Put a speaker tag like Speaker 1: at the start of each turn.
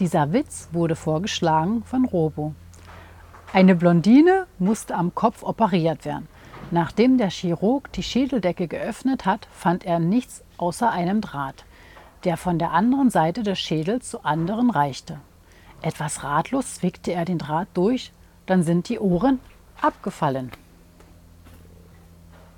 Speaker 1: Dieser Witz wurde vorgeschlagen von Robo. Eine Blondine musste am Kopf operiert werden. Nachdem der Chirurg die Schädeldecke geöffnet hat, fand er nichts außer einem Draht, der von der anderen Seite des Schädels zu anderen reichte. Etwas ratlos zwickte er den Draht durch, dann sind die Ohren abgefallen.